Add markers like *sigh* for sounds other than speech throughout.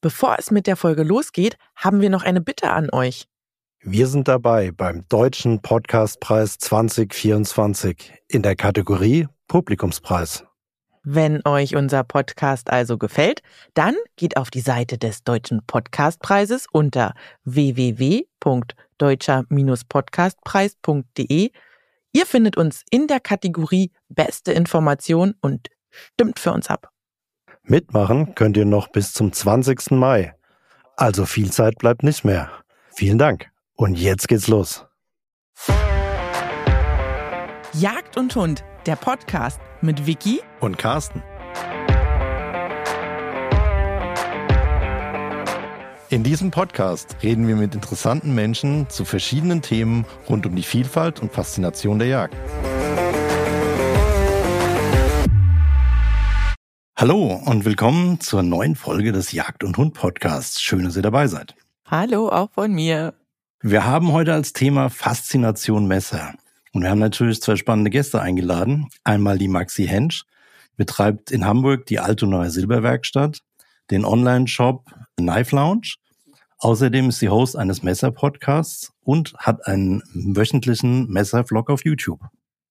Bevor es mit der Folge losgeht, haben wir noch eine Bitte an euch. Wir sind dabei beim Deutschen Podcastpreis 2024 in der Kategorie Publikumspreis. Wenn euch unser Podcast also gefällt, dann geht auf die Seite des Deutschen Podcastpreises unter www.deutscher-podcastpreis.de. Ihr findet uns in der Kategorie Beste Information und stimmt für uns ab. Mitmachen könnt ihr noch bis zum 20. Mai. Also viel Zeit bleibt nicht mehr. Vielen Dank. Und jetzt geht's los. Jagd und Hund, der Podcast mit Vicky und Carsten. In diesem Podcast reden wir mit interessanten Menschen zu verschiedenen Themen rund um die Vielfalt und Faszination der Jagd. Hallo und willkommen zur neuen Folge des Jagd und Hund Podcasts. Schön, dass ihr dabei seid. Hallo, auch von mir. Wir haben heute als Thema Faszination Messer. Und wir haben natürlich zwei spannende Gäste eingeladen. Einmal die Maxi Hensch, betreibt in Hamburg die Altonaer Silberwerkstatt, den Online-Shop Knife Lounge. Außerdem ist sie Host eines Messer-Podcasts und hat einen wöchentlichen Messer-Vlog auf YouTube.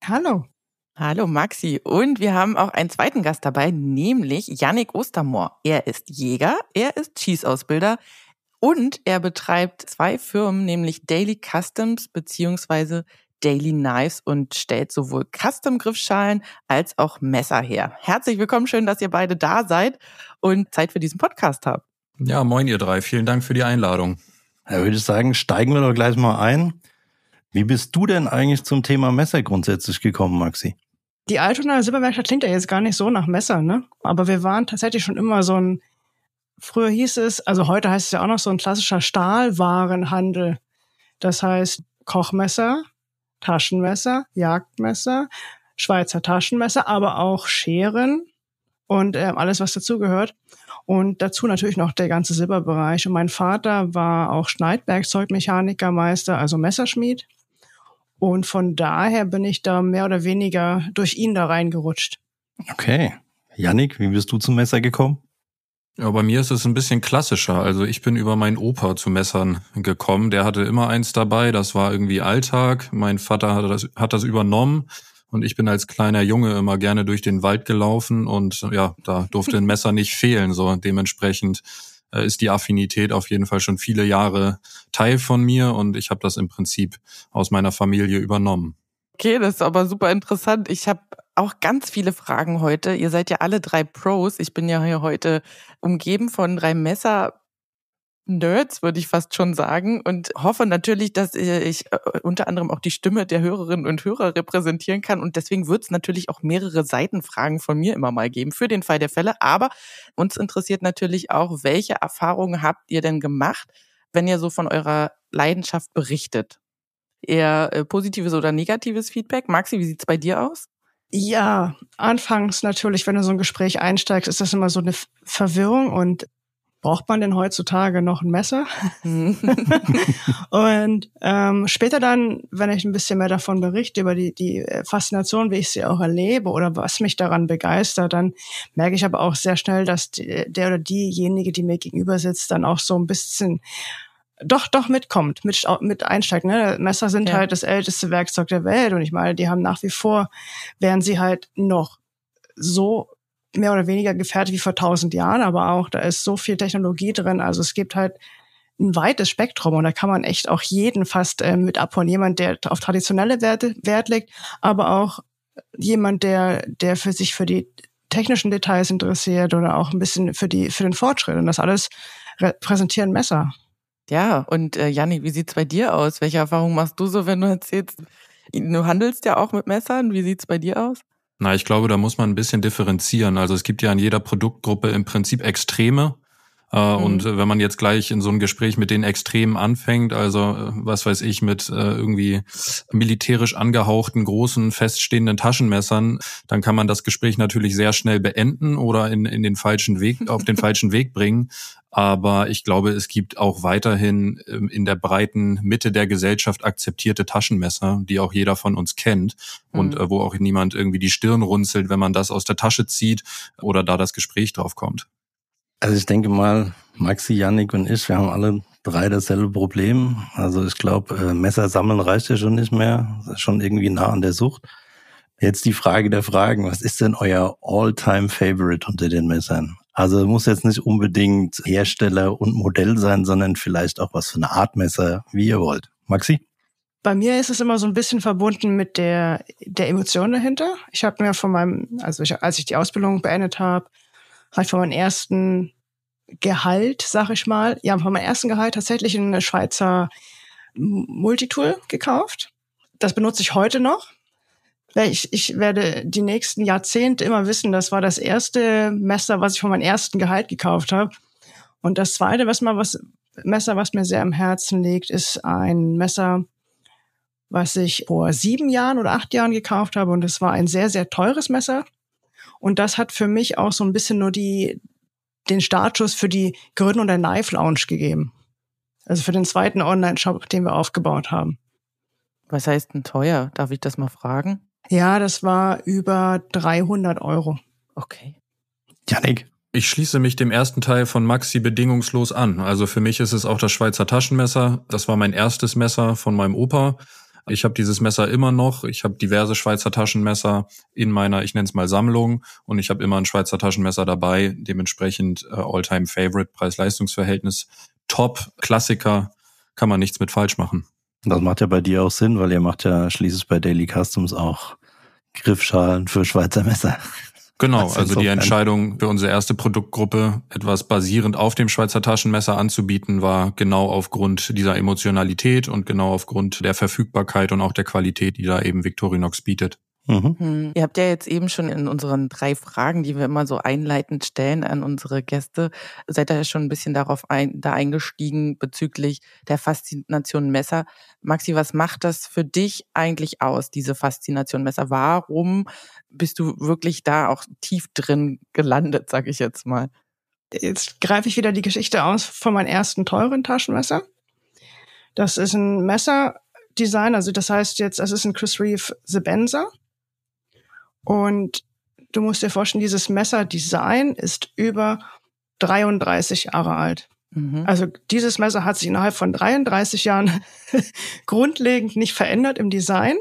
Hallo. Hallo Maxi. Und wir haben auch einen zweiten Gast dabei, nämlich Yannick Ostermoor. Er ist Jäger, er ist Schießausbilder und er betreibt zwei Firmen, nämlich Daily Customs beziehungsweise Daily Knives und stellt sowohl Custom-Griffschalen als auch Messer her. Herzlich willkommen, schön, dass ihr beide da seid und Zeit für diesen Podcast habt. Ja, moin ihr drei. Vielen Dank für die Einladung. Ja, würde ich sagen, steigen wir doch gleich mal ein. Wie bist du denn eigentlich zum Thema Messer grundsätzlich gekommen, Maxi? Die Altona Silberwerkstatt klingt ja jetzt gar nicht so nach Messer, ne? Aber wir waren tatsächlich schon immer so ein, früher hieß es, also heute heißt es ja auch noch so ein klassischer Stahlwarenhandel. Das heißt Kochmesser, Taschenmesser, Jagdmesser, Schweizer Taschenmesser, aber auch Scheren und äh, alles, was dazugehört. Und dazu natürlich noch der ganze Silberbereich. Und mein Vater war auch Schneidwerkzeugmechanikermeister, also Messerschmied. Und von daher bin ich da mehr oder weniger durch ihn da reingerutscht. Okay. Yannick, wie bist du zum Messer gekommen? Ja, bei mir ist es ein bisschen klassischer. Also ich bin über meinen Opa zu Messern gekommen. Der hatte immer eins dabei. Das war irgendwie Alltag. Mein Vater hat das, hat das übernommen. Und ich bin als kleiner Junge immer gerne durch den Wald gelaufen und ja, da durfte ein Messer nicht fehlen. So dementsprechend äh, ist die Affinität auf jeden Fall schon viele Jahre Teil von mir und ich habe das im Prinzip aus meiner Familie übernommen. Okay, das ist aber super interessant. Ich habe auch ganz viele Fragen heute. Ihr seid ja alle drei Pros. Ich bin ja hier heute umgeben von drei Messer Nerds, würde ich fast schon sagen, und hoffe natürlich, dass ich äh, unter anderem auch die Stimme der Hörerinnen und Hörer repräsentieren kann. Und deswegen wird es natürlich auch mehrere Seitenfragen von mir immer mal geben für den Fall der Fälle. Aber uns interessiert natürlich auch, welche Erfahrungen habt ihr denn gemacht, wenn ihr so von eurer Leidenschaft berichtet? Eher äh, positives oder negatives Feedback? Maxi, wie sieht's bei dir aus? Ja, anfangs natürlich, wenn du so ein Gespräch einsteigst, ist das immer so eine Verwirrung und braucht man denn heutzutage noch ein Messer? *laughs* *laughs* und ähm, später dann, wenn ich ein bisschen mehr davon berichte, über die, die Faszination, wie ich sie auch erlebe oder was mich daran begeistert, dann merke ich aber auch sehr schnell, dass die, der oder diejenige, die mir gegenüber sitzt, dann auch so ein bisschen doch, doch mitkommt, mit, mit einsteigt. Ne? Messer sind ja. halt das älteste Werkzeug der Welt und ich meine, die haben nach wie vor, wären sie halt noch so mehr oder weniger gefährdet wie vor tausend Jahren, aber auch da ist so viel Technologie drin. Also es gibt halt ein weites Spektrum und da kann man echt auch jeden fast äh, mit abholen. Jemand, der auf traditionelle Werte Wert legt, aber auch jemand, der, der für sich für die technischen Details interessiert oder auch ein bisschen für die, für den Fortschritt. Und das alles repräsentieren Messer. Ja, und äh, Janni, wie sieht's bei dir aus? Welche Erfahrungen machst du so, wenn du erzählst, du handelst ja auch mit Messern. Wie sieht's bei dir aus? Na, ich glaube, da muss man ein bisschen differenzieren. Also es gibt ja in jeder Produktgruppe im Prinzip Extreme. Äh, mhm. Und wenn man jetzt gleich in so ein Gespräch mit den Extremen anfängt, also äh, was weiß ich, mit äh, irgendwie militärisch angehauchten, großen, feststehenden Taschenmessern, dann kann man das Gespräch natürlich sehr schnell beenden oder in, in den falschen Weg, auf den *laughs* falschen Weg bringen. Aber ich glaube, es gibt auch weiterhin ähm, in der breiten Mitte der Gesellschaft akzeptierte Taschenmesser, die auch jeder von uns kennt und mhm. wo auch niemand irgendwie die Stirn runzelt, wenn man das aus der Tasche zieht oder da das Gespräch drauf kommt. Also ich denke mal, Maxi, Yannick und ich, wir haben alle drei dasselbe Problem. Also ich glaube, äh, Messer sammeln reicht ja schon nicht mehr. Schon irgendwie nah an der Sucht. Jetzt die Frage der Fragen. Was ist denn euer All-Time-Favorite unter den Messern? Also muss jetzt nicht unbedingt Hersteller und Modell sein, sondern vielleicht auch was für eine Art Messer, wie ihr wollt. Maxi? Bei mir ist es immer so ein bisschen verbunden mit der, der Emotion dahinter. Ich habe mir von meinem, also ich, als ich die Ausbildung beendet habe, halt von meinem ersten Gehalt, sag ich mal, ja, von meinem ersten Gehalt tatsächlich eine Schweizer Multitool gekauft. Das benutze ich heute noch. Ich, ich werde die nächsten Jahrzehnte immer wissen, das war das erste Messer, was ich von meinem ersten Gehalt gekauft habe. Und das zweite, was mal was Messer, was mir sehr am Herzen liegt, ist ein Messer, was ich vor sieben Jahren oder acht Jahren gekauft habe. Und es war ein sehr, sehr teures Messer. Und das hat für mich auch so ein bisschen nur die, den Startschuss für die Gründung der Knife Lounge gegeben. Also für den zweiten Online-Shop, den wir aufgebaut haben. Was heißt denn teuer? Darf ich das mal fragen? Ja, das war über 300 Euro. Okay. Janik? Ich schließe mich dem ersten Teil von Maxi bedingungslos an. Also für mich ist es auch das Schweizer Taschenmesser. Das war mein erstes Messer von meinem Opa. Ich habe dieses Messer immer noch. Ich habe diverse Schweizer Taschenmesser in meiner, ich nenne es mal Sammlung, und ich habe immer ein Schweizer Taschenmesser dabei. Dementsprechend äh, Alltime Favorite, Preis-Leistungs-Verhältnis, Top, Klassiker, kann man nichts mit falsch machen. Das macht ja bei dir auch Sinn, weil ihr macht ja schließlich bei Daily Customs auch Griffschalen für Schweizer Messer. Genau, also die Entscheidung für unsere erste Produktgruppe, etwas basierend auf dem Schweizer Taschenmesser anzubieten, war genau aufgrund dieser Emotionalität und genau aufgrund der Verfügbarkeit und auch der Qualität, die da eben Victorinox bietet. Mhm. Hm. Ihr habt ja jetzt eben schon in unseren drei Fragen, die wir immer so einleitend stellen an unsere Gäste, seid ihr ja schon ein bisschen darauf ein, da eingestiegen bezüglich der Faszination Messer. Maxi, was macht das für dich eigentlich aus, diese Faszination Messer? Warum bist du wirklich da auch tief drin gelandet, sag ich jetzt mal? Jetzt greife ich wieder die Geschichte aus von meinem ersten teuren Taschenmesser. Das ist ein Messerdesign, also das heißt jetzt, es ist ein Chris Reeve The Benzer. Und du musst dir vorstellen, dieses Messerdesign ist über 33 Jahre alt. Mhm. Also dieses Messer hat sich innerhalb von 33 Jahren *laughs* grundlegend nicht verändert im Design.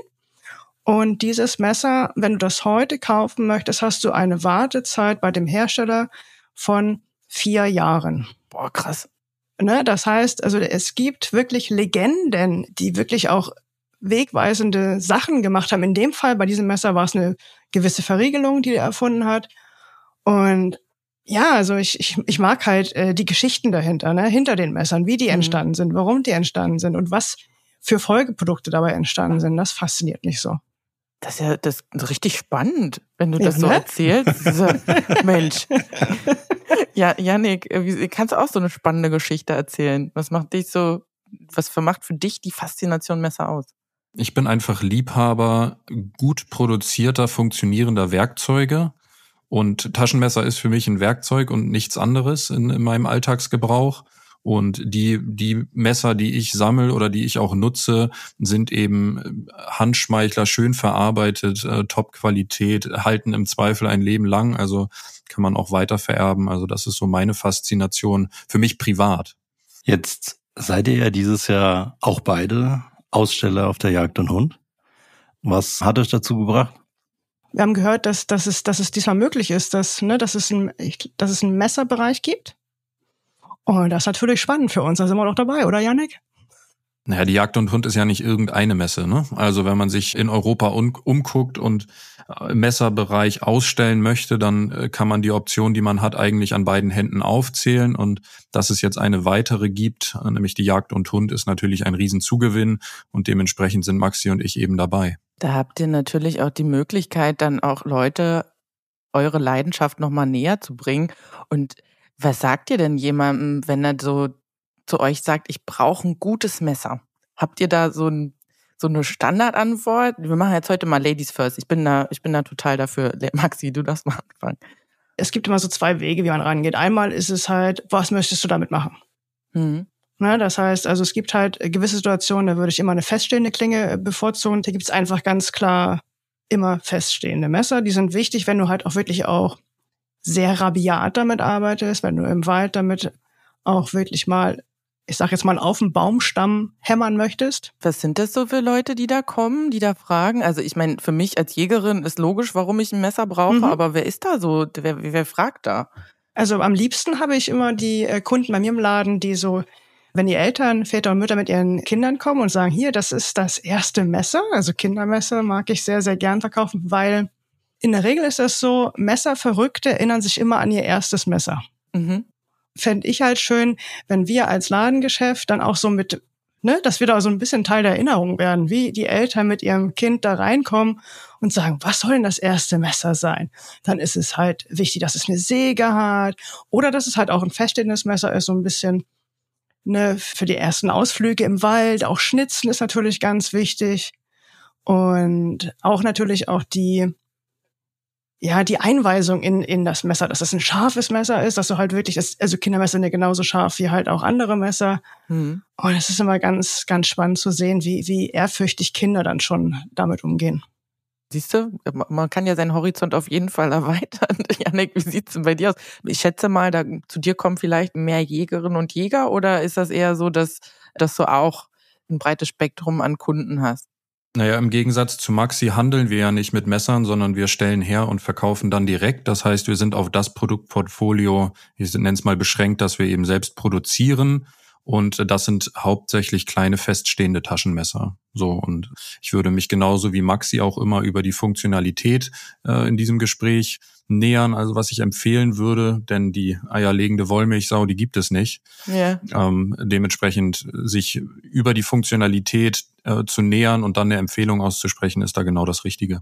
Und dieses Messer, wenn du das heute kaufen möchtest, hast du eine Wartezeit bei dem Hersteller von vier Jahren. Boah, krass. Ne, das heißt, also es gibt wirklich Legenden, die wirklich auch wegweisende Sachen gemacht haben. In dem Fall, bei diesem Messer war es eine gewisse Verriegelung, die er erfunden hat. Und ja, also ich, ich, ich mag halt äh, die Geschichten dahinter, ne, hinter den Messern, wie die mhm. entstanden sind, warum die entstanden sind und was für Folgeprodukte dabei entstanden sind. Das fasziniert mich so. Das ist ja das ist richtig spannend, wenn du das ja, so ne? erzählst. So, *laughs* Mensch. ja, Janik, äh, kannst du auch so eine spannende Geschichte erzählen? Was macht dich so, was vermacht für dich die Faszination Messer aus? Ich bin einfach Liebhaber gut produzierter, funktionierender Werkzeuge. Und Taschenmesser ist für mich ein Werkzeug und nichts anderes in, in meinem Alltagsgebrauch. Und die, die Messer, die ich sammel oder die ich auch nutze, sind eben Handschmeichler, schön verarbeitet, äh, Top-Qualität, halten im Zweifel ein Leben lang. Also kann man auch weiter vererben. Also das ist so meine Faszination für mich privat. Jetzt seid ihr ja dieses Jahr auch beide Aussteller auf der Jagd und Hund. Was hat euch dazu gebracht? Wir haben gehört, dass, dass, es, dass es diesmal möglich ist, dass, ne, dass, es ein, dass es einen Messerbereich gibt. Und das ist natürlich spannend für uns. Da sind wir doch dabei, oder Janik? Naja, die Jagd und Hund ist ja nicht irgendeine Messe. Ne? Also wenn man sich in Europa um, umguckt und äh, im Messerbereich ausstellen möchte, dann äh, kann man die Option, die man hat, eigentlich an beiden Händen aufzählen. Und dass es jetzt eine weitere gibt, äh, nämlich die Jagd und Hund, ist natürlich ein Riesenzugewinn. Und dementsprechend sind Maxi und ich eben dabei. Da habt ihr natürlich auch die Möglichkeit, dann auch Leute eure Leidenschaft nochmal näher zu bringen. Und was sagt ihr denn jemandem, wenn er so zu euch sagt, ich brauche ein gutes Messer? Habt ihr da so, ein, so eine Standardantwort? Wir machen jetzt heute mal Ladies First. Ich bin da, ich bin da total dafür. Maxi, du darfst mal anfangen. Es gibt immer so zwei Wege, wie man rangeht. Einmal ist es halt, was möchtest du damit machen? Mhm. Ne, das heißt, also es gibt halt gewisse Situationen, da würde ich immer eine feststehende Klinge bevorzugen. Da gibt es einfach ganz klar immer feststehende Messer. Die sind wichtig, wenn du halt auch wirklich auch sehr rabiat damit arbeitest, wenn du im Wald damit auch wirklich mal, ich sag jetzt mal, auf dem Baumstamm hämmern möchtest. Was sind das so für Leute, die da kommen, die da fragen? Also ich meine, für mich als Jägerin ist logisch, warum ich ein Messer brauche, mhm. aber wer ist da so? Wer, wer fragt da? Also am liebsten habe ich immer die äh, Kunden bei mir im Laden, die so wenn die Eltern, Väter und Mütter mit ihren Kindern kommen und sagen, hier, das ist das erste Messer, also Kindermesser mag ich sehr, sehr gern verkaufen, weil in der Regel ist das so, Messerverrückte erinnern sich immer an ihr erstes Messer. Mhm. Fände ich halt schön, wenn wir als Ladengeschäft dann auch so mit, ne, dass wir da so ein bisschen Teil der Erinnerung werden, wie die Eltern mit ihrem Kind da reinkommen und sagen, was soll denn das erste Messer sein? Dann ist es halt wichtig, dass es eine Säge hat oder dass es halt auch ein feststehendes Messer ist, so ein bisschen ne, für die ersten Ausflüge im Wald. Auch Schnitzen ist natürlich ganz wichtig. Und auch natürlich auch die, ja, die Einweisung in, in das Messer, dass es ein scharfes Messer ist, dass du halt wirklich, das, also Kindermesser sind ja genauso scharf wie halt auch andere Messer. Mhm. Und es ist immer ganz, ganz spannend zu sehen, wie, wie ehrfürchtig Kinder dann schon damit umgehen. Siehst du, man kann ja seinen Horizont auf jeden Fall *laughs* erweitern. Janik, wie sieht's denn bei dir aus? Ich schätze mal, da zu dir kommen vielleicht mehr Jägerinnen und Jäger oder ist das eher so, dass, dass du auch ein breites Spektrum an Kunden hast? Naja, im Gegensatz zu Maxi handeln wir ja nicht mit Messern, sondern wir stellen her und verkaufen dann direkt. Das heißt, wir sind auf das Produktportfolio, ich nenne es mal beschränkt, dass wir eben selbst produzieren und das sind hauptsächlich kleine feststehende Taschenmesser. So, und ich würde mich genauso wie Maxi auch immer über die Funktionalität äh, in diesem Gespräch nähern, also was ich empfehlen würde, denn die eierlegende Wollmilchsau, die gibt es nicht. Ja. Ähm, dementsprechend sich über die Funktionalität äh, zu nähern und dann eine Empfehlung auszusprechen, ist da genau das Richtige.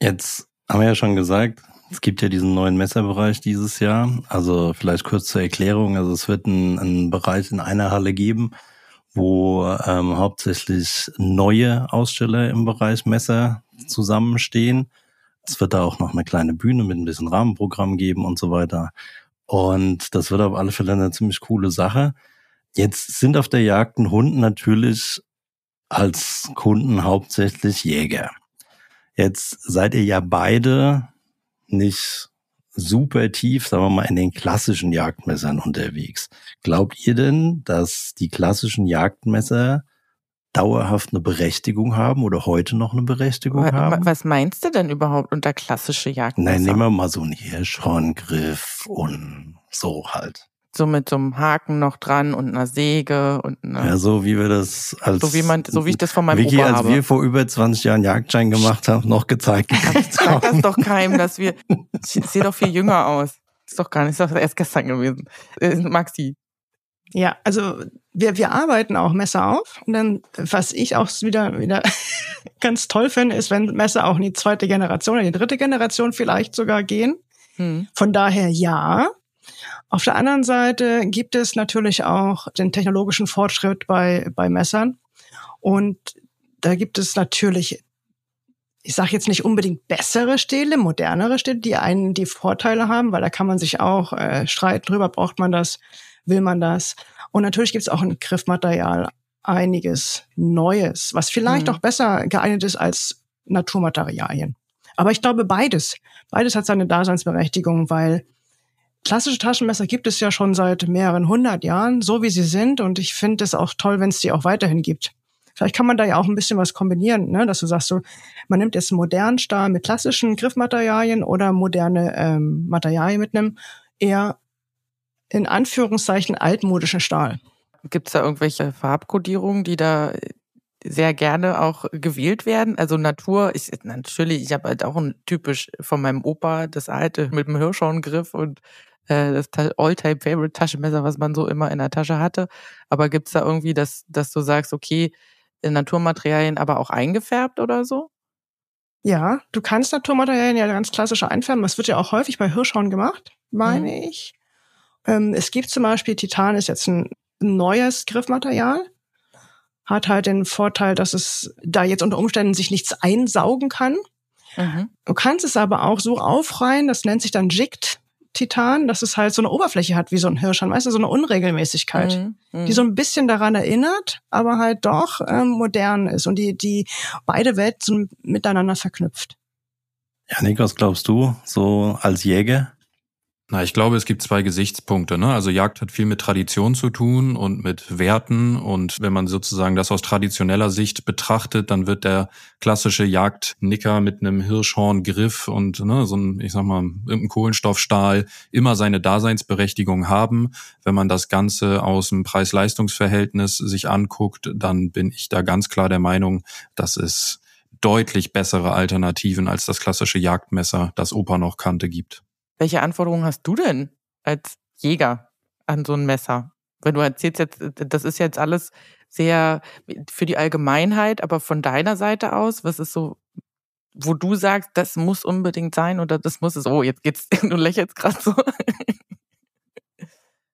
Jetzt haben wir ja schon gesagt, es gibt ja diesen neuen Messerbereich dieses Jahr. Also vielleicht kurz zur Erklärung. Also es wird einen, Bereich in einer Halle geben, wo ähm, hauptsächlich neue Aussteller im Bereich Messer zusammenstehen. Es wird da auch noch eine kleine Bühne mit ein bisschen Rahmenprogramm geben und so weiter. Und das wird auf alle Fälle eine ziemlich coole Sache. Jetzt sind auf der Jagd ein Hund natürlich als Kunden hauptsächlich Jäger. Jetzt seid ihr ja beide nicht super tief, sagen wir mal, in den klassischen Jagdmessern unterwegs. Glaubt ihr denn, dass die klassischen Jagdmesser dauerhaft eine Berechtigung haben oder heute noch eine Berechtigung haben? Was meinst du denn überhaupt unter klassische Jagdmesser? Nein, nehmen wir mal so einen Hirschhorngriff und so halt so mit so einem Haken noch dran und einer Säge und einer Ja, so wie wir das als so wie man so wie ich das von meinem Vicky, Opa als habe. wir vor über 20 Jahren Jagdschein gemacht haben, noch gezeigt haben. Sag *laughs* das doch keinem, dass wir ich sehe doch viel jünger aus. Ist doch gar nicht, ist doch erst gestern gewesen. Äh, Maxi. Ja, also wir, wir arbeiten auch Messer auf. Und dann, was ich auch wieder, wieder *laughs* ganz toll finde, ist, wenn Messer auch in die zweite Generation oder die dritte Generation vielleicht sogar gehen. Hm. Von daher ja, auf der anderen Seite gibt es natürlich auch den technologischen Fortschritt bei, bei Messern. Und da gibt es natürlich, ich sage jetzt nicht unbedingt bessere Stähle, modernere Stähle, die einen die Vorteile haben, weil da kann man sich auch äh, streiten drüber, braucht man das, will man das. Und natürlich gibt es auch ein Griffmaterial einiges Neues, was vielleicht mhm. auch besser geeignet ist als Naturmaterialien. Aber ich glaube beides. Beides hat seine Daseinsberechtigung, weil Klassische Taschenmesser gibt es ja schon seit mehreren hundert Jahren, so wie sie sind. Und ich finde es auch toll, wenn es die auch weiterhin gibt. Vielleicht kann man da ja auch ein bisschen was kombinieren, ne? dass du sagst, so, man nimmt jetzt modernen Stahl mit klassischen Griffmaterialien oder moderne ähm, Materialien mit einem eher in Anführungszeichen altmodischen Stahl. Gibt es da irgendwelche Farbkodierungen, die da sehr gerne auch gewählt werden. Also Natur, ich natürlich, ich habe halt auch ein typisch von meinem Opa das alte mit dem Hirschhorngriff und äh, das All-Time-Favorite-Taschenmesser, was man so immer in der Tasche hatte. Aber gibt's da irgendwie, dass, dass du sagst, okay, Naturmaterialien aber auch eingefärbt oder so? Ja, du kannst Naturmaterialien ja ganz klassisch einfärben. Das wird ja auch häufig bei Hirschhorn gemacht, meine mhm. ich. Ähm, es gibt zum Beispiel, Titan ist jetzt ein neues Griffmaterial. Hat halt den Vorteil, dass es da jetzt unter Umständen sich nichts einsaugen kann. Mhm. Du kannst es aber auch so aufreihen, das nennt sich dann Jigged Titan, dass es halt so eine Oberfläche hat wie so ein Hirschhorn, weißt du, so eine Unregelmäßigkeit, mhm, mh. die so ein bisschen daran erinnert, aber halt doch ähm, modern ist und die, die beide Welten sind miteinander verknüpft. Ja, Nick, was glaubst du, so als Jäger? Na, ich glaube, es gibt zwei Gesichtspunkte. Ne? Also Jagd hat viel mit Tradition zu tun und mit Werten. Und wenn man sozusagen das aus traditioneller Sicht betrachtet, dann wird der klassische Jagdnicker mit einem Hirschhorngriff und ne, so ein, ich sag mal, irgendein Kohlenstoffstahl immer seine Daseinsberechtigung haben. Wenn man das Ganze aus dem Preis-Leistungs-Verhältnis sich anguckt, dann bin ich da ganz klar der Meinung, dass es deutlich bessere Alternativen als das klassische Jagdmesser, das Opa noch kannte, gibt. Welche Anforderungen hast du denn als Jäger an so ein Messer? Wenn du erzählst jetzt, das ist jetzt alles sehr für die Allgemeinheit, aber von deiner Seite aus, was ist so, wo du sagst, das muss unbedingt sein oder das muss es, oh, jetzt geht's, *laughs* du lächelst gerade so.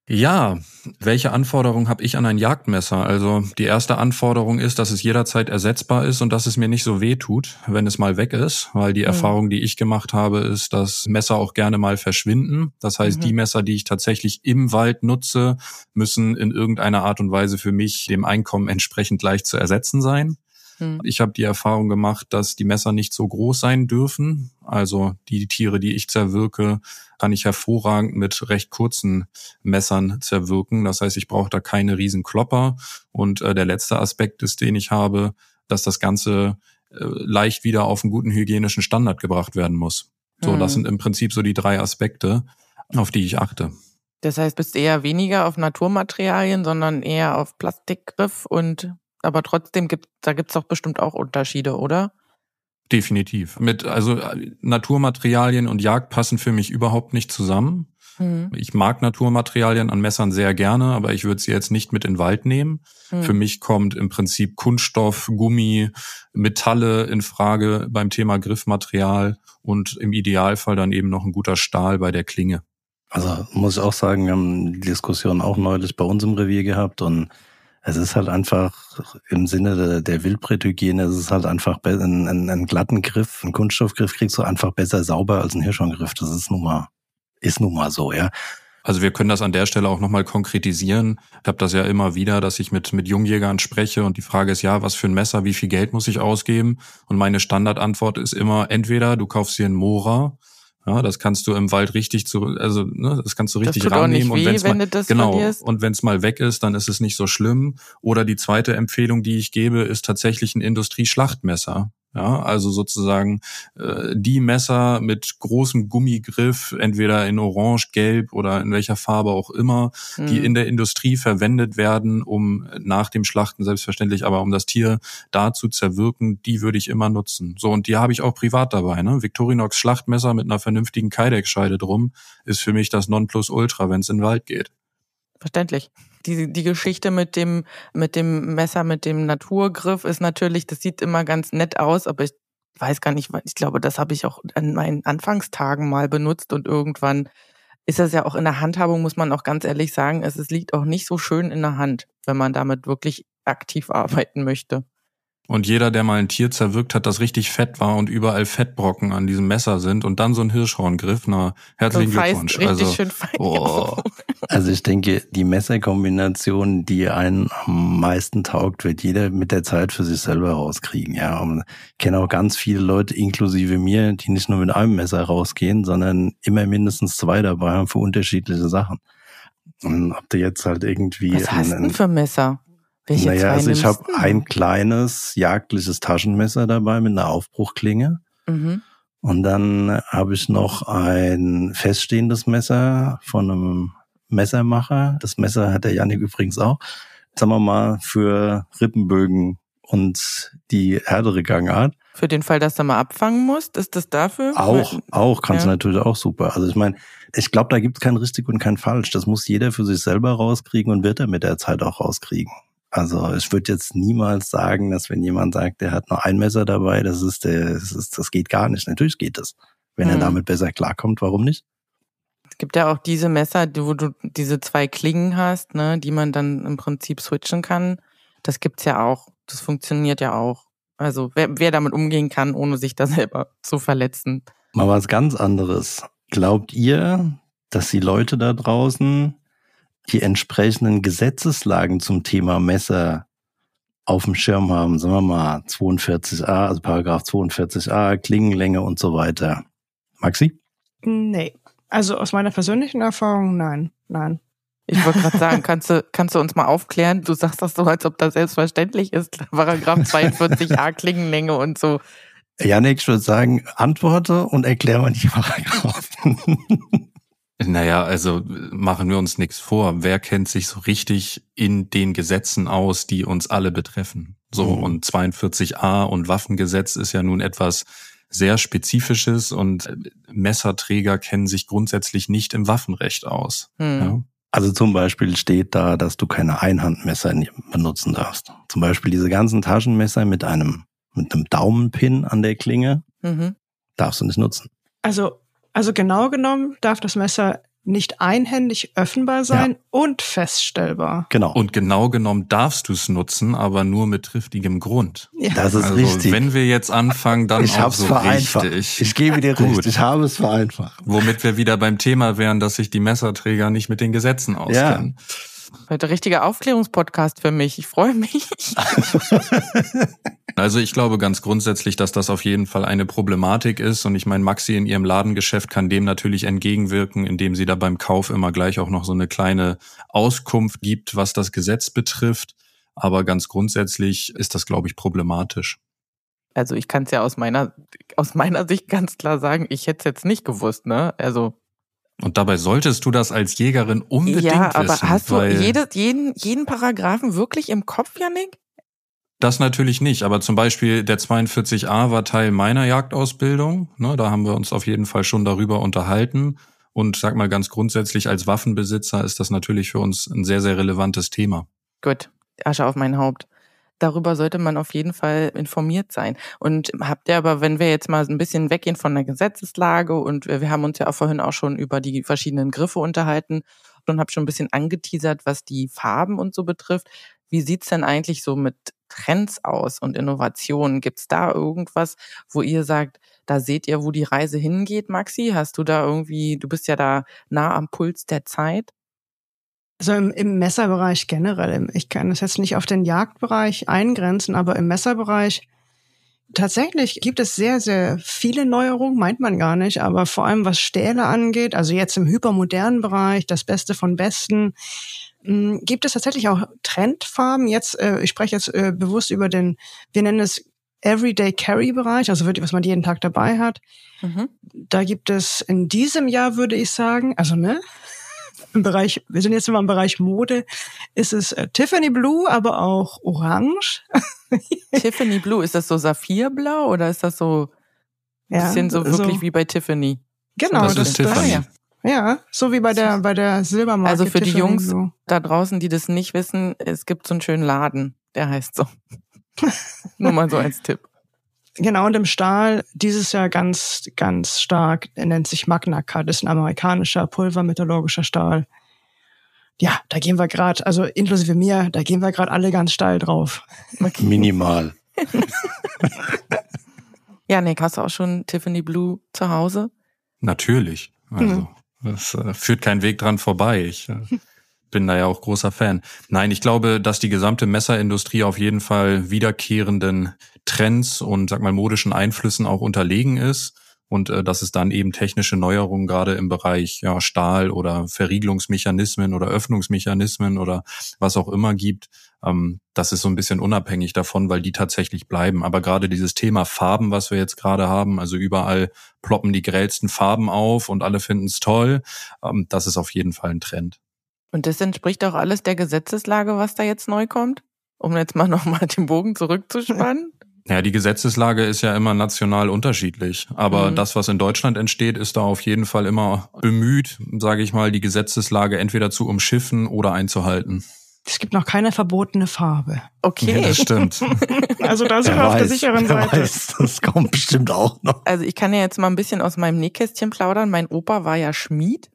Ja, welche Anforderung habe ich an ein Jagdmesser? Also die erste Anforderung ist, dass es jederzeit ersetzbar ist und dass es mir nicht so weh tut, wenn es mal weg ist, weil die mhm. Erfahrung, die ich gemacht habe, ist, dass Messer auch gerne mal verschwinden. Das heißt, mhm. die Messer, die ich tatsächlich im Wald nutze, müssen in irgendeiner Art und Weise für mich dem Einkommen entsprechend leicht zu ersetzen sein. Mhm. Ich habe die Erfahrung gemacht, dass die Messer nicht so groß sein dürfen. Also die Tiere, die ich zerwirke, kann ich hervorragend mit recht kurzen Messern zerwirken. Das heißt, ich brauche da keine riesen Klopper. Und äh, der letzte Aspekt ist, den ich habe, dass das Ganze äh, leicht wieder auf einen guten hygienischen Standard gebracht werden muss. So, mhm. das sind im Prinzip so die drei Aspekte, auf die ich achte. Das heißt, bist eher weniger auf Naturmaterialien, sondern eher auf Plastikgriff und aber trotzdem gibt da gibt's doch bestimmt auch Unterschiede, oder? Definitiv. Mit also Naturmaterialien und Jagd passen für mich überhaupt nicht zusammen. Mhm. Ich mag Naturmaterialien an Messern sehr gerne, aber ich würde sie jetzt nicht mit in den Wald nehmen. Mhm. Für mich kommt im Prinzip Kunststoff, Gummi, Metalle in Frage beim Thema Griffmaterial und im Idealfall dann eben noch ein guter Stahl bei der Klinge. Also muss ich auch sagen, wir haben die Diskussion auch neulich bei uns im Revier gehabt und es ist halt einfach im Sinne der, der Wildbrethygiene, es ist halt einfach ein, ein, einen glatten Griff, einen Kunststoffgriff kriegst du einfach besser sauber als ein Hirschhorngriff. Das ist nun mal, ist nun mal so, ja. Also wir können das an der Stelle auch nochmal konkretisieren. Ich habe das ja immer wieder, dass ich mit, mit Jungjägern spreche und die Frage ist, ja, was für ein Messer, wie viel Geld muss ich ausgeben? Und meine Standardantwort ist immer, entweder du kaufst dir einen Mora ja, das kannst du im Wald richtig zu, also ne, das kannst du richtig rannehmen und wenn's wenn mal, das genau verlierst. und wenn es mal weg ist, dann ist es nicht so schlimm. Oder die zweite Empfehlung, die ich gebe, ist tatsächlich ein Industrieschlachtmesser. Ja, also sozusagen äh, die Messer mit großem Gummigriff, entweder in Orange, Gelb oder in welcher Farbe auch immer, mhm. die in der Industrie verwendet werden, um nach dem Schlachten selbstverständlich, aber um das Tier da zu zerwirken, die würde ich immer nutzen. So und die habe ich auch privat dabei. Ne? Victorinox Schlachtmesser mit einer vernünftigen Kydex-Scheide drum ist für mich das Nonplusultra, wenn es in den Wald geht. Verständlich die, die Geschichte mit dem, mit dem Messer, mit dem Naturgriff ist natürlich, das sieht immer ganz nett aus, aber ich weiß gar nicht, ich glaube, das habe ich auch an meinen Anfangstagen mal benutzt und irgendwann ist das ja auch in der Handhabung, muss man auch ganz ehrlich sagen, es, es liegt auch nicht so schön in der Hand, wenn man damit wirklich aktiv arbeiten möchte. Und jeder, der mal ein Tier zerwirkt hat, das richtig fett war und überall Fettbrocken an diesem Messer sind und dann so ein Hirschhorngriff, na, herzlichen Glückwunsch. Also, schön oh. also ich denke, die Messerkombination, die einen am meisten taugt, wird jeder mit der Zeit für sich selber rauskriegen. Ja, und ich kenne auch ganz viele Leute, inklusive mir, die nicht nur mit einem Messer rausgehen, sondern immer mindestens zwei dabei haben für unterschiedliche Sachen. Und ob du jetzt halt irgendwie. Was hast du denn für Messer? Welche naja, also ich habe ein kleines jagdliches Taschenmesser dabei mit einer Aufbruchklinge. Mhm. Und dann habe ich noch ein feststehendes Messer von einem Messermacher. Das Messer hat der Janik übrigens auch. Sagen wir mal für Rippenbögen und die härtere Gangart. Für den Fall, dass du mal abfangen musst, ist das dafür? Auch, auch kannst ja. du natürlich auch super. Also ich meine, ich glaube, da gibt es kein richtig und kein falsch. Das muss jeder für sich selber rauskriegen und wird er mit der Zeit auch rauskriegen. Also ich würde jetzt niemals sagen, dass wenn jemand sagt, der hat nur ein Messer dabei, das ist der, das, ist, das geht gar nicht. Natürlich geht das. Wenn mhm. er damit besser klarkommt, warum nicht? Es gibt ja auch diese Messer, wo du diese zwei Klingen hast, ne, die man dann im Prinzip switchen kann. Das gibt's ja auch. Das funktioniert ja auch. Also wer, wer damit umgehen kann, ohne sich da *laughs* selber zu verletzen. Mal was ganz anderes. Glaubt ihr, dass die Leute da draußen die entsprechenden Gesetzeslagen zum Thema Messer auf dem Schirm haben, sagen wir mal 42a, also Paragraph 42a, Klingenlänge und so weiter. Maxi? Nee. Also aus meiner persönlichen Erfahrung, nein, nein. Ich wollte gerade sagen, kannst du, kannst du uns mal aufklären? Du sagst das so, als ob das selbstverständlich ist. Paragraph 42a Klingenlänge und so. Janik, ich würde sagen, antworte und erkläre mal die Paragraphen. Naja, also machen wir uns nichts vor. Wer kennt sich so richtig in den Gesetzen aus, die uns alle betreffen? So, mhm. und 42a und Waffengesetz ist ja nun etwas sehr Spezifisches und Messerträger kennen sich grundsätzlich nicht im Waffenrecht aus. Mhm. Ja? Also zum Beispiel steht da, dass du keine Einhandmesser benutzen darfst. Zum Beispiel diese ganzen Taschenmesser mit einem, mit einem Daumenpin an der Klinge mhm. darfst du nicht nutzen. Also, also genau genommen darf das Messer nicht einhändig öffnbar sein ja. und feststellbar. Genau. Und genau genommen darfst du es nutzen, aber nur mit triftigem Grund. Ja. Das ist also, richtig. Wenn wir jetzt anfangen, dann ich auch hab's so vereinfacht. richtig. Ich gebe dir recht. Ich habe es vereinfacht. Womit wir wieder beim Thema wären, dass sich die Messerträger nicht mit den Gesetzen auskennen. Ja. Heute richtiger Aufklärungspodcast für mich. Ich freue mich. *laughs* *laughs* also ich glaube ganz grundsätzlich, dass das auf jeden Fall eine Problematik ist. Und ich meine, Maxi in ihrem Ladengeschäft kann dem natürlich entgegenwirken, indem sie da beim Kauf immer gleich auch noch so eine kleine Auskunft gibt, was das Gesetz betrifft. Aber ganz grundsätzlich ist das, glaube ich, problematisch. Also ich kann es ja aus meiner, aus meiner Sicht ganz klar sagen, ich hätte es jetzt nicht gewusst, ne? Also und dabei solltest du das als Jägerin unbedingt wissen. Ja, aber wissen, hast du jede, jeden, jeden Paragraphen wirklich im Kopf, Janik? Das natürlich nicht, aber zum Beispiel der 42a war Teil meiner Jagdausbildung. Ne, da haben wir uns auf jeden Fall schon darüber unterhalten. Und sag mal ganz grundsätzlich, als Waffenbesitzer ist das natürlich für uns ein sehr, sehr relevantes Thema. Gut, Asche auf mein Haupt darüber sollte man auf jeden Fall informiert sein. Und habt ihr aber, wenn wir jetzt mal ein bisschen weggehen von der Gesetzeslage und wir haben uns ja auch vorhin auch schon über die verschiedenen Griffe unterhalten und habe schon ein bisschen angeteasert, was die Farben und so betrifft. Wie sieht's denn eigentlich so mit Trends aus und Innovationen? Gibt's da irgendwas, wo ihr sagt, da seht ihr, wo die Reise hingeht, Maxi? Hast du da irgendwie, du bist ja da nah am Puls der Zeit? Also im, im Messerbereich generell. Ich kann das jetzt nicht auf den Jagdbereich eingrenzen, aber im Messerbereich tatsächlich gibt es sehr, sehr viele Neuerungen, meint man gar nicht, aber vor allem was Stähle angeht, also jetzt im hypermodernen Bereich, das Beste von Besten, gibt es tatsächlich auch Trendfarben. Jetzt, äh, ich spreche jetzt äh, bewusst über den, wir nennen es Everyday Carry Bereich, also wirklich, was man jeden Tag dabei hat. Mhm. Da gibt es in diesem Jahr, würde ich sagen, also ne, *laughs* im Bereich, wir sind jetzt immer im Bereich Mode, ist es äh, Tiffany Blue, aber auch Orange. *laughs* Tiffany Blue, ist das so Saphirblau oder ist das so ein ja, bisschen so wirklich so, wie bei Tiffany? Genau, das, das ist Tiffany. Das, ja, so wie bei der bei der Silbermarke. Also für die Jungs Blue. da draußen, die das nicht wissen, es gibt so einen schönen Laden, der heißt so. *laughs* Nur mal so als Tipp. Genau, und im Stahl dieses Jahr ganz, ganz stark, er nennt sich Magna Cut, ist ein amerikanischer pulvermetallurgischer Stahl. Ja, da gehen wir gerade, also inklusive mir, da gehen wir gerade alle ganz steil drauf. Okay. Minimal. *laughs* ja, Nick, hast du auch schon Tiffany Blue zu Hause? Natürlich. Also, mhm. Das äh, führt kein Weg dran vorbei. Ich äh, *laughs* bin da ja auch großer Fan. Nein, ich glaube, dass die gesamte Messerindustrie auf jeden Fall wiederkehrenden Trends und sag mal modischen Einflüssen auch unterlegen ist und äh, dass es dann eben technische Neuerungen gerade im Bereich ja, Stahl oder Verriegelungsmechanismen oder Öffnungsmechanismen oder was auch immer gibt. Ähm, das ist so ein bisschen unabhängig davon, weil die tatsächlich bleiben. Aber gerade dieses Thema Farben, was wir jetzt gerade haben, also überall ploppen die grellsten Farben auf und alle finden es toll, ähm, das ist auf jeden Fall ein Trend. Und das entspricht auch alles der Gesetzeslage, was da jetzt neu kommt? Um jetzt mal *laughs* nochmal den Bogen zurückzuspannen? Ja, die Gesetzeslage ist ja immer national unterschiedlich. Aber mhm. das, was in Deutschland entsteht, ist da auf jeden Fall immer bemüht, sage ich mal, die Gesetzeslage entweder zu umschiffen oder einzuhalten. Es gibt noch keine verbotene Farbe. Okay. Ja, das stimmt. *laughs* also da sind wir auf der sicheren Seite. Weiß, das kommt bestimmt auch noch. Also ich kann ja jetzt mal ein bisschen aus meinem Nähkästchen plaudern. Mein Opa war ja Schmied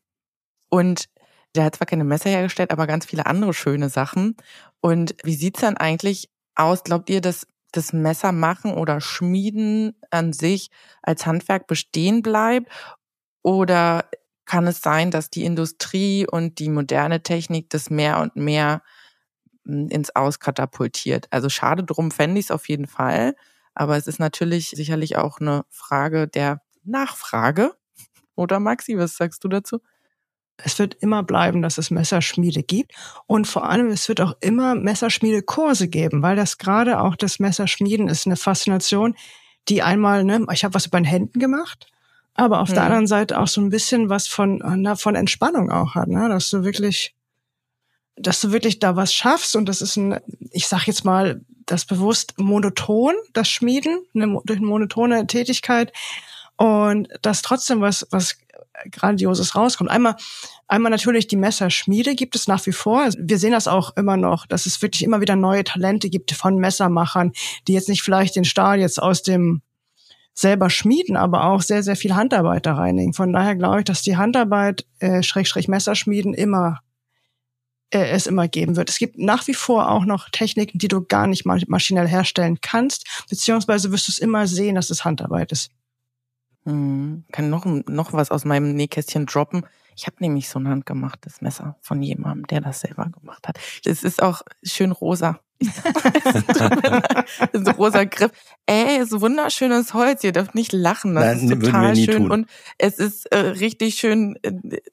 und der hat zwar keine Messer hergestellt, aber ganz viele andere schöne Sachen. Und wie sieht's dann eigentlich aus? Glaubt ihr, dass das Messer machen oder Schmieden an sich als Handwerk bestehen bleibt? Oder kann es sein, dass die Industrie und die moderne Technik das mehr und mehr hm, ins Aus katapultiert? Also schade drum fände ich es auf jeden Fall. Aber es ist natürlich sicherlich auch eine Frage der Nachfrage. Oder Maxi, was sagst du dazu? Es wird immer bleiben, dass es Messerschmiede gibt. Und vor allem, es wird auch immer Messerschmiedekurse geben, weil das gerade auch das Messerschmieden ist eine Faszination, die einmal, ne, ich habe was über den Händen gemacht, aber auf hm. der anderen Seite auch so ein bisschen was von, na, von Entspannung auch hat, ne, dass du wirklich, dass du wirklich da was schaffst und das ist ein, ich sag jetzt mal, das bewusst monoton, das Schmieden, eine, durch eine monotone Tätigkeit und das trotzdem was, was Grandioses rauskommt. Einmal, einmal natürlich die Messerschmiede gibt es nach wie vor. Also wir sehen das auch immer noch, dass es wirklich immer wieder neue Talente gibt von Messermachern, die jetzt nicht vielleicht den Stahl jetzt aus dem selber schmieden, aber auch sehr, sehr viel Handarbeit da reinigen. Von daher glaube ich, dass die Handarbeit, äh, Schrägstrich Messerschmieden immer äh, es immer geben wird. Es gibt nach wie vor auch noch Techniken, die du gar nicht maschinell herstellen kannst, beziehungsweise wirst du es immer sehen, dass es Handarbeit ist. Hm, kann noch, noch was aus meinem Nähkästchen droppen. Ich habe nämlich so ein handgemachtes Messer von jemandem, der das selber gemacht hat. Es ist auch schön rosa. So rosa Griff. Ey, so wunderschönes Holz. Ihr dürft nicht lachen. Das Nein, ist total schön. Tun. Und es ist äh, richtig schön, äh,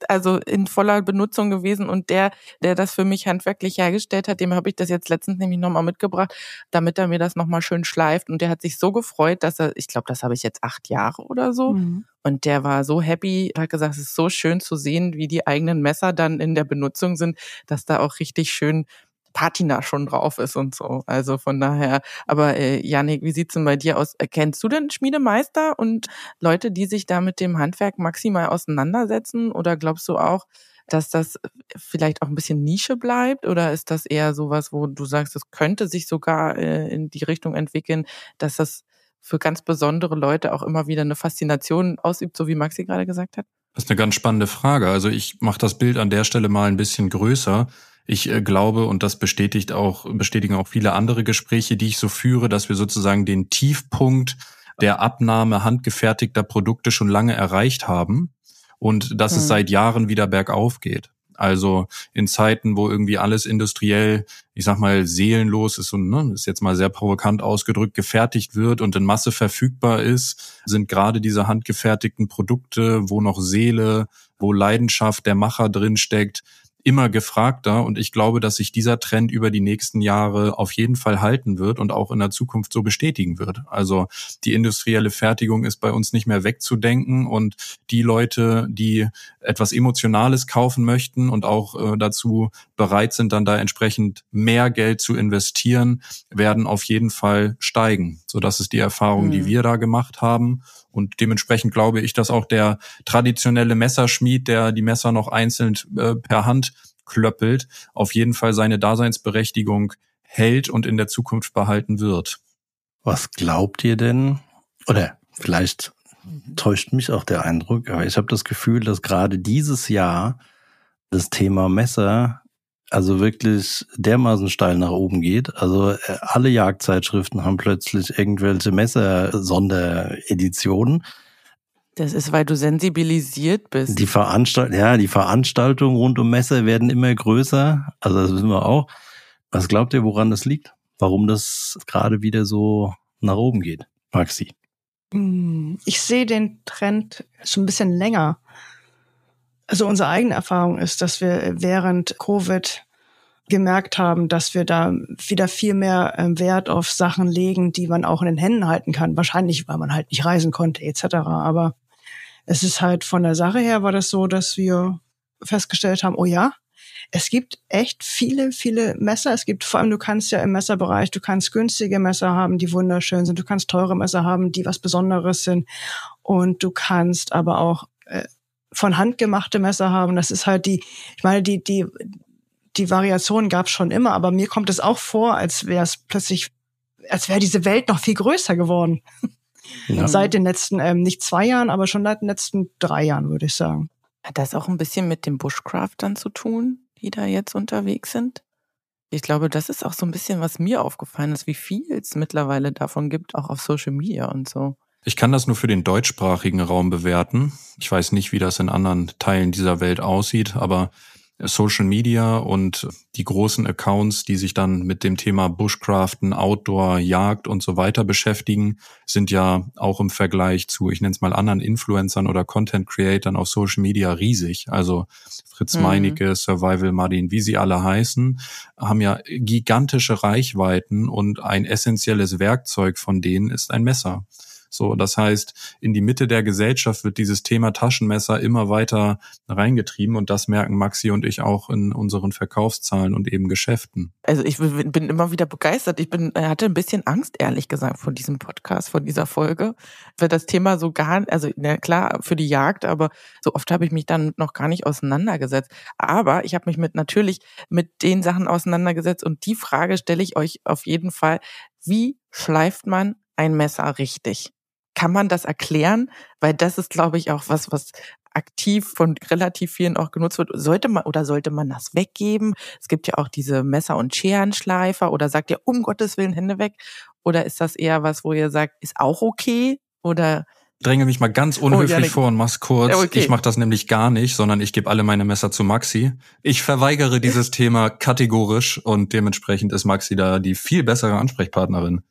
also in voller Benutzung gewesen. Und der, der das für mich handwerklich hergestellt hat, dem habe ich das jetzt letztens nämlich nochmal mitgebracht, damit er mir das nochmal schön schleift. Und der hat sich so gefreut, dass er, ich glaube, das habe ich jetzt acht Jahre oder so. Mhm. Und der war so happy, hat gesagt, es ist so schön zu sehen, wie die eigenen Messer dann in der Benutzung sind, dass da auch richtig schön Patina schon drauf ist und so. Also von daher, aber äh, Janik, wie sieht's denn bei dir aus? Kennst du denn Schmiedemeister und Leute, die sich da mit dem Handwerk maximal auseinandersetzen? Oder glaubst du auch, dass das vielleicht auch ein bisschen Nische bleibt? Oder ist das eher sowas, wo du sagst, es könnte sich sogar äh, in die Richtung entwickeln, dass das für ganz besondere Leute auch immer wieder eine Faszination ausübt, so wie Maxi gerade gesagt hat? Das ist eine ganz spannende Frage. Also ich mache das Bild an der Stelle mal ein bisschen größer. Ich äh, glaube, und das bestätigt auch, bestätigen auch viele andere Gespräche, die ich so führe, dass wir sozusagen den Tiefpunkt der Abnahme handgefertigter Produkte schon lange erreicht haben und dass hm. es seit Jahren wieder bergauf geht. Also in Zeiten, wo irgendwie alles industriell, ich sag mal, seelenlos ist und ne, ist jetzt mal sehr provokant ausgedrückt, gefertigt wird und in Masse verfügbar ist, sind gerade diese handgefertigten Produkte, wo noch Seele, wo Leidenschaft der Macher drin steckt, immer gefragter und ich glaube, dass sich dieser Trend über die nächsten Jahre auf jeden Fall halten wird und auch in der Zukunft so bestätigen wird. Also die industrielle Fertigung ist bei uns nicht mehr wegzudenken und die Leute, die etwas Emotionales kaufen möchten und auch äh, dazu bereit sind, dann da entsprechend mehr Geld zu investieren, werden auf jeden Fall steigen. So, das ist die Erfahrung, mhm. die wir da gemacht haben. Und dementsprechend glaube ich, dass auch der traditionelle Messerschmied, der die Messer noch einzeln äh, per Hand klöppelt, auf jeden Fall seine Daseinsberechtigung hält und in der Zukunft behalten wird. Was glaubt ihr denn? Oder vielleicht täuscht mich auch der Eindruck, aber ich habe das Gefühl, dass gerade dieses Jahr das Thema Messer also wirklich dermaßen steil nach oben geht. Also äh, alle Jagdzeitschriften haben plötzlich irgendwelche Messer-Sondereditionen. Das ist, weil du sensibilisiert bist. Die Veranstalt ja, die Veranstaltungen rund um Messer werden immer größer. Also das wissen wir auch. Was glaubt ihr, woran das liegt? Warum das gerade wieder so nach oben geht, Maxi? Hm, ich sehe den Trend schon ein bisschen länger. Also unsere eigene Erfahrung ist, dass wir während Covid gemerkt haben, dass wir da wieder viel mehr ähm, Wert auf Sachen legen, die man auch in den Händen halten kann. Wahrscheinlich, weil man halt nicht reisen konnte etc. Aber es ist halt von der Sache her war das so, dass wir festgestellt haben, oh ja, es gibt echt viele, viele Messer. Es gibt vor allem, du kannst ja im Messerbereich, du kannst günstige Messer haben, die wunderschön sind. Du kannst teure Messer haben, die was Besonderes sind. Und du kannst aber auch äh, von Hand gemachte Messer haben. Das ist halt die, ich meine, die, die, die Variation gab es schon immer, aber mir kommt es auch vor, als wäre es plötzlich, als wäre diese Welt noch viel größer geworden. Ja. Seit den letzten, ähm, nicht zwei Jahren, aber schon seit den letzten drei Jahren, würde ich sagen. Hat das auch ein bisschen mit den Bushcraftern zu tun, die da jetzt unterwegs sind? Ich glaube, das ist auch so ein bisschen, was mir aufgefallen ist, wie viel es mittlerweile davon gibt, auch auf Social Media und so. Ich kann das nur für den deutschsprachigen Raum bewerten. Ich weiß nicht, wie das in anderen Teilen dieser Welt aussieht, aber Social Media und die großen Accounts, die sich dann mit dem Thema Bushcraften, Outdoor, Jagd und so weiter beschäftigen, sind ja auch im Vergleich zu, ich nenne es mal anderen Influencern oder Content Creatern auf Social Media riesig. Also Fritz mhm. Meinecke, Survival Martin, wie sie alle heißen, haben ja gigantische Reichweiten und ein essentielles Werkzeug von denen ist ein Messer. So, das heißt, in die Mitte der Gesellschaft wird dieses Thema Taschenmesser immer weiter reingetrieben und das merken Maxi und ich auch in unseren Verkaufszahlen und eben Geschäften. Also ich bin immer wieder begeistert. Ich bin, hatte ein bisschen Angst, ehrlich gesagt, vor diesem Podcast, vor dieser Folge, weil das Thema so gar, also na klar für die Jagd, aber so oft habe ich mich dann noch gar nicht auseinandergesetzt. Aber ich habe mich mit natürlich mit den Sachen auseinandergesetzt und die Frage stelle ich euch auf jeden Fall: Wie schleift man ein Messer richtig? Kann man das erklären? Weil das ist, glaube ich, auch was, was aktiv von relativ vielen auch genutzt wird. Sollte man oder sollte man das weggeben? Es gibt ja auch diese Messer- und Scherenschleifer oder sagt ihr um Gottes Willen Hände weg? Oder ist das eher was, wo ihr sagt, ist auch okay? Oder dränge mich mal ganz oh, unhöflich oh, vor und mach's kurz. Ja, okay. Ich mache das nämlich gar nicht, sondern ich gebe alle meine Messer zu Maxi. Ich verweigere dieses Thema kategorisch und dementsprechend ist Maxi da die viel bessere Ansprechpartnerin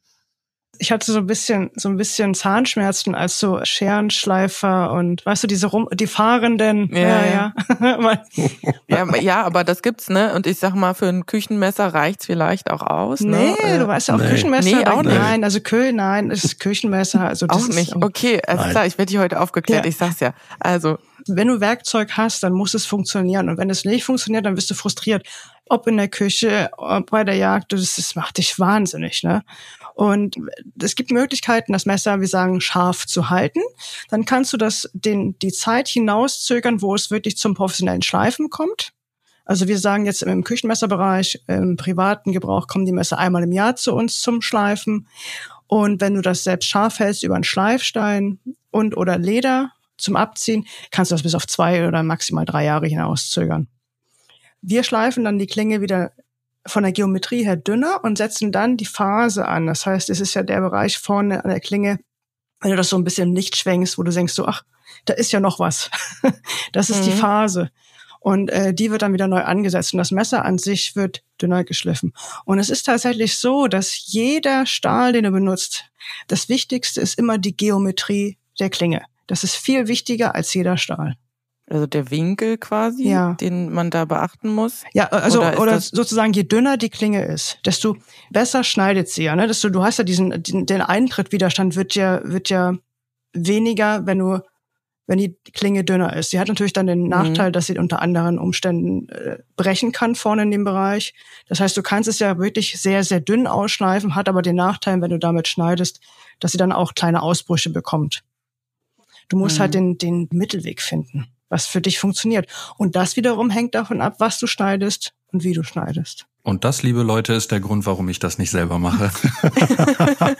ich hatte so ein bisschen, so ein bisschen Zahnschmerzen als so Scherenschleifer und weißt du, diese rum, die Fahrenden. Ja, ja. Ja. ja, *laughs* ja, aber das gibt's, ne? Und ich sag mal, für ein Küchenmesser reicht's vielleicht auch aus. Ne? Nee, du weißt ja auch nee. Küchenmesser. Nee, auch nicht. Nein, also Kö, nein, es ist Küchenmesser. Also das auch nicht. Auch, okay, also klar, ich werde dich heute aufgeklärt, ja. ich sag's ja. Also. Wenn du Werkzeug hast, dann muss es funktionieren. Und wenn es nicht funktioniert, dann bist du frustriert. Ob in der Küche, ob bei der Jagd, das, das macht dich wahnsinnig, ne? Und es gibt Möglichkeiten, das Messer, wir sagen, scharf zu halten. Dann kannst du das den, die Zeit hinauszögern, wo es wirklich zum professionellen Schleifen kommt. Also wir sagen jetzt im Küchenmesserbereich, im privaten Gebrauch kommen die Messer einmal im Jahr zu uns zum Schleifen. Und wenn du das selbst scharf hältst über einen Schleifstein und oder Leder zum Abziehen, kannst du das bis auf zwei oder maximal drei Jahre hinauszögern. Wir schleifen dann die Klinge wieder von der Geometrie her dünner und setzen dann die Phase an. Das heißt, es ist ja der Bereich vorne an der Klinge, wenn du das so ein bisschen nicht schwenkst, wo du denkst so, ach, da ist ja noch was. *laughs* das ist mhm. die Phase. Und äh, die wird dann wieder neu angesetzt und das Messer an sich wird dünner geschliffen. Und es ist tatsächlich so, dass jeder Stahl, den du benutzt, das Wichtigste ist immer die Geometrie der Klinge. Das ist viel wichtiger als jeder Stahl. Also der Winkel quasi, ja. den man da beachten muss. Ja, also oder, oder sozusagen je dünner die Klinge ist, desto besser schneidet sie ja. Ne? Desto, du hast ja diesen, den, den Eintrittwiderstand wird ja wird ja weniger, wenn du wenn die Klinge dünner ist. Sie hat natürlich dann den mhm. Nachteil, mhm. dass sie unter anderen Umständen äh, brechen kann vorne in dem Bereich. Das heißt, du kannst es ja wirklich sehr, sehr dünn ausschleifen, hat aber den Nachteil, wenn du damit schneidest, dass sie dann auch kleine Ausbrüche bekommt. Du musst halt mhm. halt den, den Mittelweg finden was für dich funktioniert. Und das wiederum hängt davon ab, was du schneidest und wie du schneidest. Und das, liebe Leute, ist der Grund, warum ich das nicht selber mache. *laughs*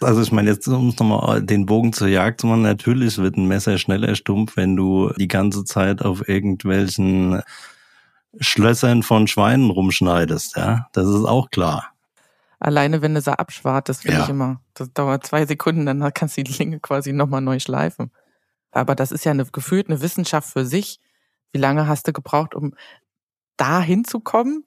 also ich meine, jetzt um nochmal den Bogen zur Jagd zu machen, natürlich wird ein Messer schneller stumpf, wenn du die ganze Zeit auf irgendwelchen Schlössern von Schweinen rumschneidest, ja. Das ist auch klar. Alleine wenn du sie abschwartest, finde ja. ich immer. Das dauert zwei Sekunden, dann kannst du die Klinge quasi nochmal neu schleifen. Aber das ist ja eine, gefühlt eine Wissenschaft für sich. Wie lange hast du gebraucht, um da hinzukommen?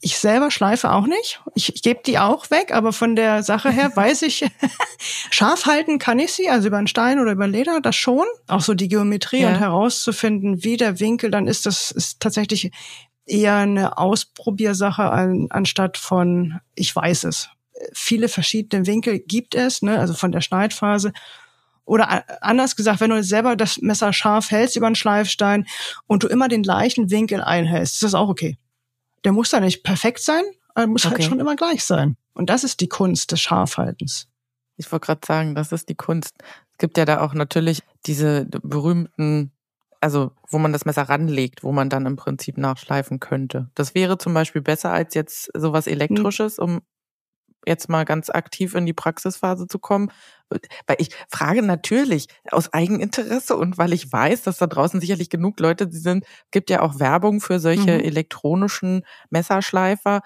Ich selber schleife auch nicht. Ich, ich gebe die auch weg, aber von der Sache her *laughs* weiß ich, *laughs* scharf halten kann ich sie, also über einen Stein oder über Leder, das schon. Auch so die Geometrie ja. und herauszufinden, wie der Winkel dann ist, das ist tatsächlich eher eine Ausprobiersache an, anstatt von ich weiß es. Viele verschiedene Winkel gibt es, ne, also von der Schneidphase. Oder anders gesagt, wenn du selber das Messer scharf hältst über einen Schleifstein und du immer den gleichen Winkel einhältst, ist das auch okay. Der muss da nicht perfekt sein, er muss halt okay. halt schon immer gleich sein. Und das ist die Kunst des Scharfhaltens. Ich wollte gerade sagen, das ist die Kunst. Es gibt ja da auch natürlich diese berühmten, also wo man das Messer ranlegt, wo man dann im Prinzip nachschleifen könnte. Das wäre zum Beispiel besser als jetzt sowas hm. Elektrisches, um jetzt mal ganz aktiv in die Praxisphase zu kommen? Weil ich frage natürlich aus Eigeninteresse und weil ich weiß, dass da draußen sicherlich genug Leute sind, gibt ja auch Werbung für solche mhm. elektronischen Messerschleifer.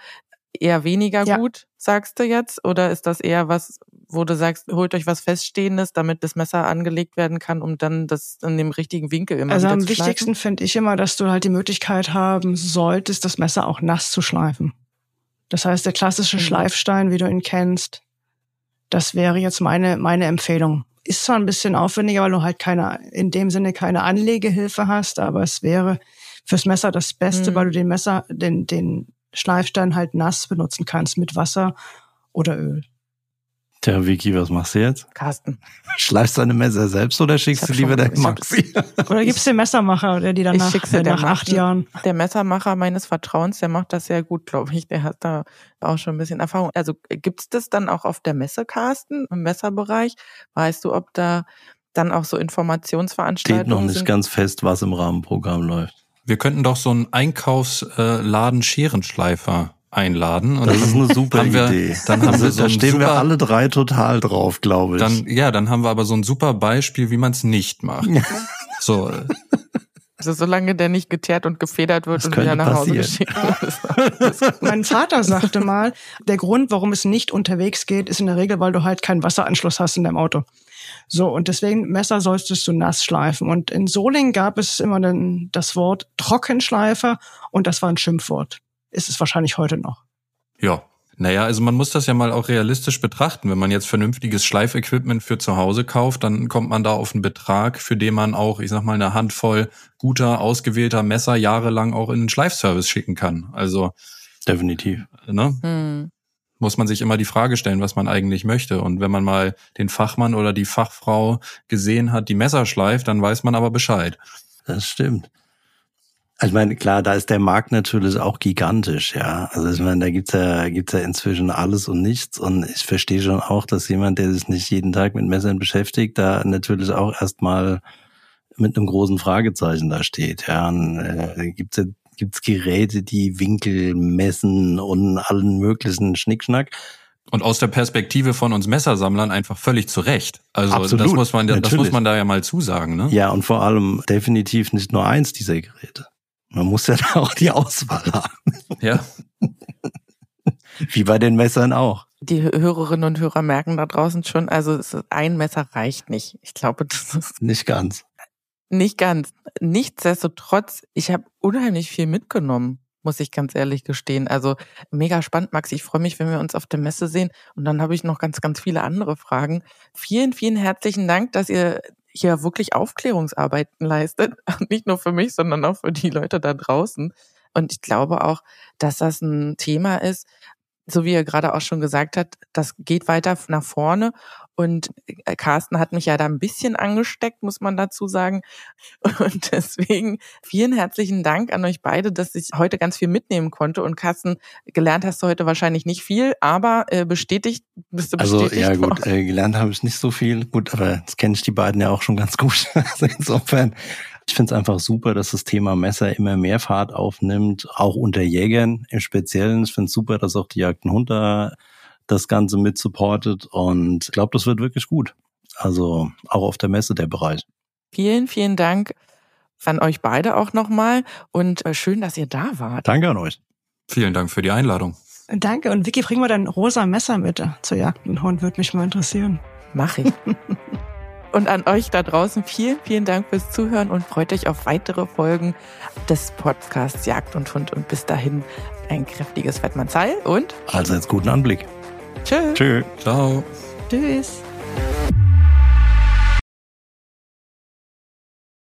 Eher weniger ja. gut, sagst du jetzt? Oder ist das eher was, wo du sagst, holt euch was Feststehendes, damit das Messer angelegt werden kann, um dann das in dem richtigen Winkel immer Also wieder am zu schleifen? wichtigsten finde ich immer, dass du halt die Möglichkeit haben solltest, das Messer auch nass zu schleifen. Das heißt, der klassische Mhm. Schleifstein, wie du ihn kennst, das wäre jetzt meine, meine Empfehlung. Ist zwar ein bisschen aufwendiger, weil du halt keine, in dem Sinne keine Anlegehilfe hast, aber es wäre fürs Messer das Beste, Mhm. weil du den Messer, den, den Schleifstein halt nass benutzen kannst mit Wasser oder Öl. Tja, Vicky, was machst du jetzt? Carsten. Schleifst du deine Messer selbst oder schickst du lieber der Maxi? Oder gibt's den Messermacher, der die dann Ich äh, der nach acht Jahren Der Messermacher meines Vertrauens, der macht das sehr gut, glaube ich. Der hat da auch schon ein bisschen Erfahrung. Also gibt's das dann auch auf der Messe, Carsten, im Messerbereich? Weißt du, ob da dann auch so Steht Informationsveranstaltungen noch nicht sind? ganz fest, was im Rahmenprogramm läuft. Wir könnten doch so einen Einkaufsladen Scherenschleifer einladen. Und Das ist eine super haben wir, Idee. Dann haben Also, wir so da stehen super, wir alle drei total drauf, glaube ich. Dann, ja, dann haben wir aber so ein super Beispiel, wie man es nicht macht. So, Also solange der nicht geteert und gefedert wird Das und wieder nach Hause passieren. geschickt *laughs* wird. Mein Vater sagte mal, der Grund, warum es nicht unterwegs geht, ist in der Regel, weil du halt keinen Wasseranschluss hast in deinem Auto. So, und deswegen Messer solltest du nass schleifen. Und in Solingen gab es immer dann das Wort Trockenschleifer und das war ein Schimpfwort. Ist es wahrscheinlich heute noch. ja. Naja, also man muss das ja mal auch realistisch betrachten. Wenn man jetzt vernünftiges Schleifequipment für zu Hause kauft, dann kommt man da auf einen Betrag, für den man auch, ich sag mal, eine Handvoll guter, ausgewählter Messer jahrelang auch in den Schleifservice schicken kann. Also, Definitiv. ne, Hm. muss man sich immer die Frage stellen, was man eigentlich möchte. Und wenn man mal den Fachmann oder die Fachfrau gesehen hat, die Messer schleift, dann weiß man aber Bescheid. Das stimmt. Also Ich meine, klar, da ist der Markt natürlich auch gigantisch, ja. Also ich meine, da gibt's ja, gibt's ja inzwischen alles und nichts. Und ich verstehe schon auch, dass jemand, der sich nicht jeden Tag mit Messern beschäftigt, da natürlich auch erstmal mit einem großen Fragezeichen da steht. Ja, und, äh, gibt's ja, gibt's Geräte, die Winkel messen und allen möglichen Schnickschnack. Und aus der Perspektive von uns Messersammlern einfach völlig zu Recht. Also Absolut, das muss man, das natürlich. muss man da ja mal zusagen, ne? Ja, und vor allem definitiv nicht nur eins dieser Geräte. Man muss ja *laughs* da auch die Auswahl haben. Ja. Wie bei den Messern auch. Die Hörerinnen und Hörer merken da draußen schon, also ein Messer reicht nicht. Ich glaube, das ist Nicht ganz. nicht ganz. Nichtsdestotrotz, ich habe unheimlich viel mitgenommen, muss ich ganz ehrlich gestehen. Also mega spannend, Max. Ich freue mich, wenn wir uns auf der Messe sehen. Und dann habe ich noch ganz, ganz viele andere Fragen. Vielen, vielen herzlichen Dank, dass ihr hier wirklich Aufklärungsarbeiten leistet. *laughs* Nicht nur für mich, sondern auch für die Leute da draußen. Und ich glaube auch, dass das ein Thema ist, so wie er gerade auch schon gesagt hat, das geht weiter nach vorne. Und äh, Carsten hat mich ja da ein bisschen angesteckt, muss man dazu sagen. *laughs* Und deswegen vielen herzlichen Dank an euch beide, dass ich heute ganz viel mitnehmen konnte. Und Carsten, gelernt hast du heute wahrscheinlich nicht viel, aber äh, bestätigt, bist du Also bestätigt ja gut, äh, gelernt habe ich nicht so viel. Gut, aber das kenne ich die beiden ja auch schon ganz gut. *laughs* Also insofern, ich finde es einfach super, dass das Thema Messer immer mehr Fahrt aufnimmt, auch unter Jägern im Speziellen. Ich finde es super, dass auch die Jagd und Hund da das Ganze mit supportet und ich glaube, das wird wirklich gut. Also auch auf der Messe der Bereich. Vielen, vielen Dank an euch beide auch nochmal und äh, schön, dass ihr da wart. Danke an euch. Vielen Dank für die Einladung. Danke. Und Vicky, bring mal dein rosa Messer mit äh, zur Jagd und Hund, würde mich mal interessieren. Mach ich. *laughs* Und an euch da draußen vielen, vielen Dank fürs Zuhören und freut euch auf weitere Folgen des Podcasts Jagd und Hund. Und bis dahin ein kräftiges Fettmannsheil und Also jetzt guten Anblick. Tschö. Tschö. Ciao. Tschüss.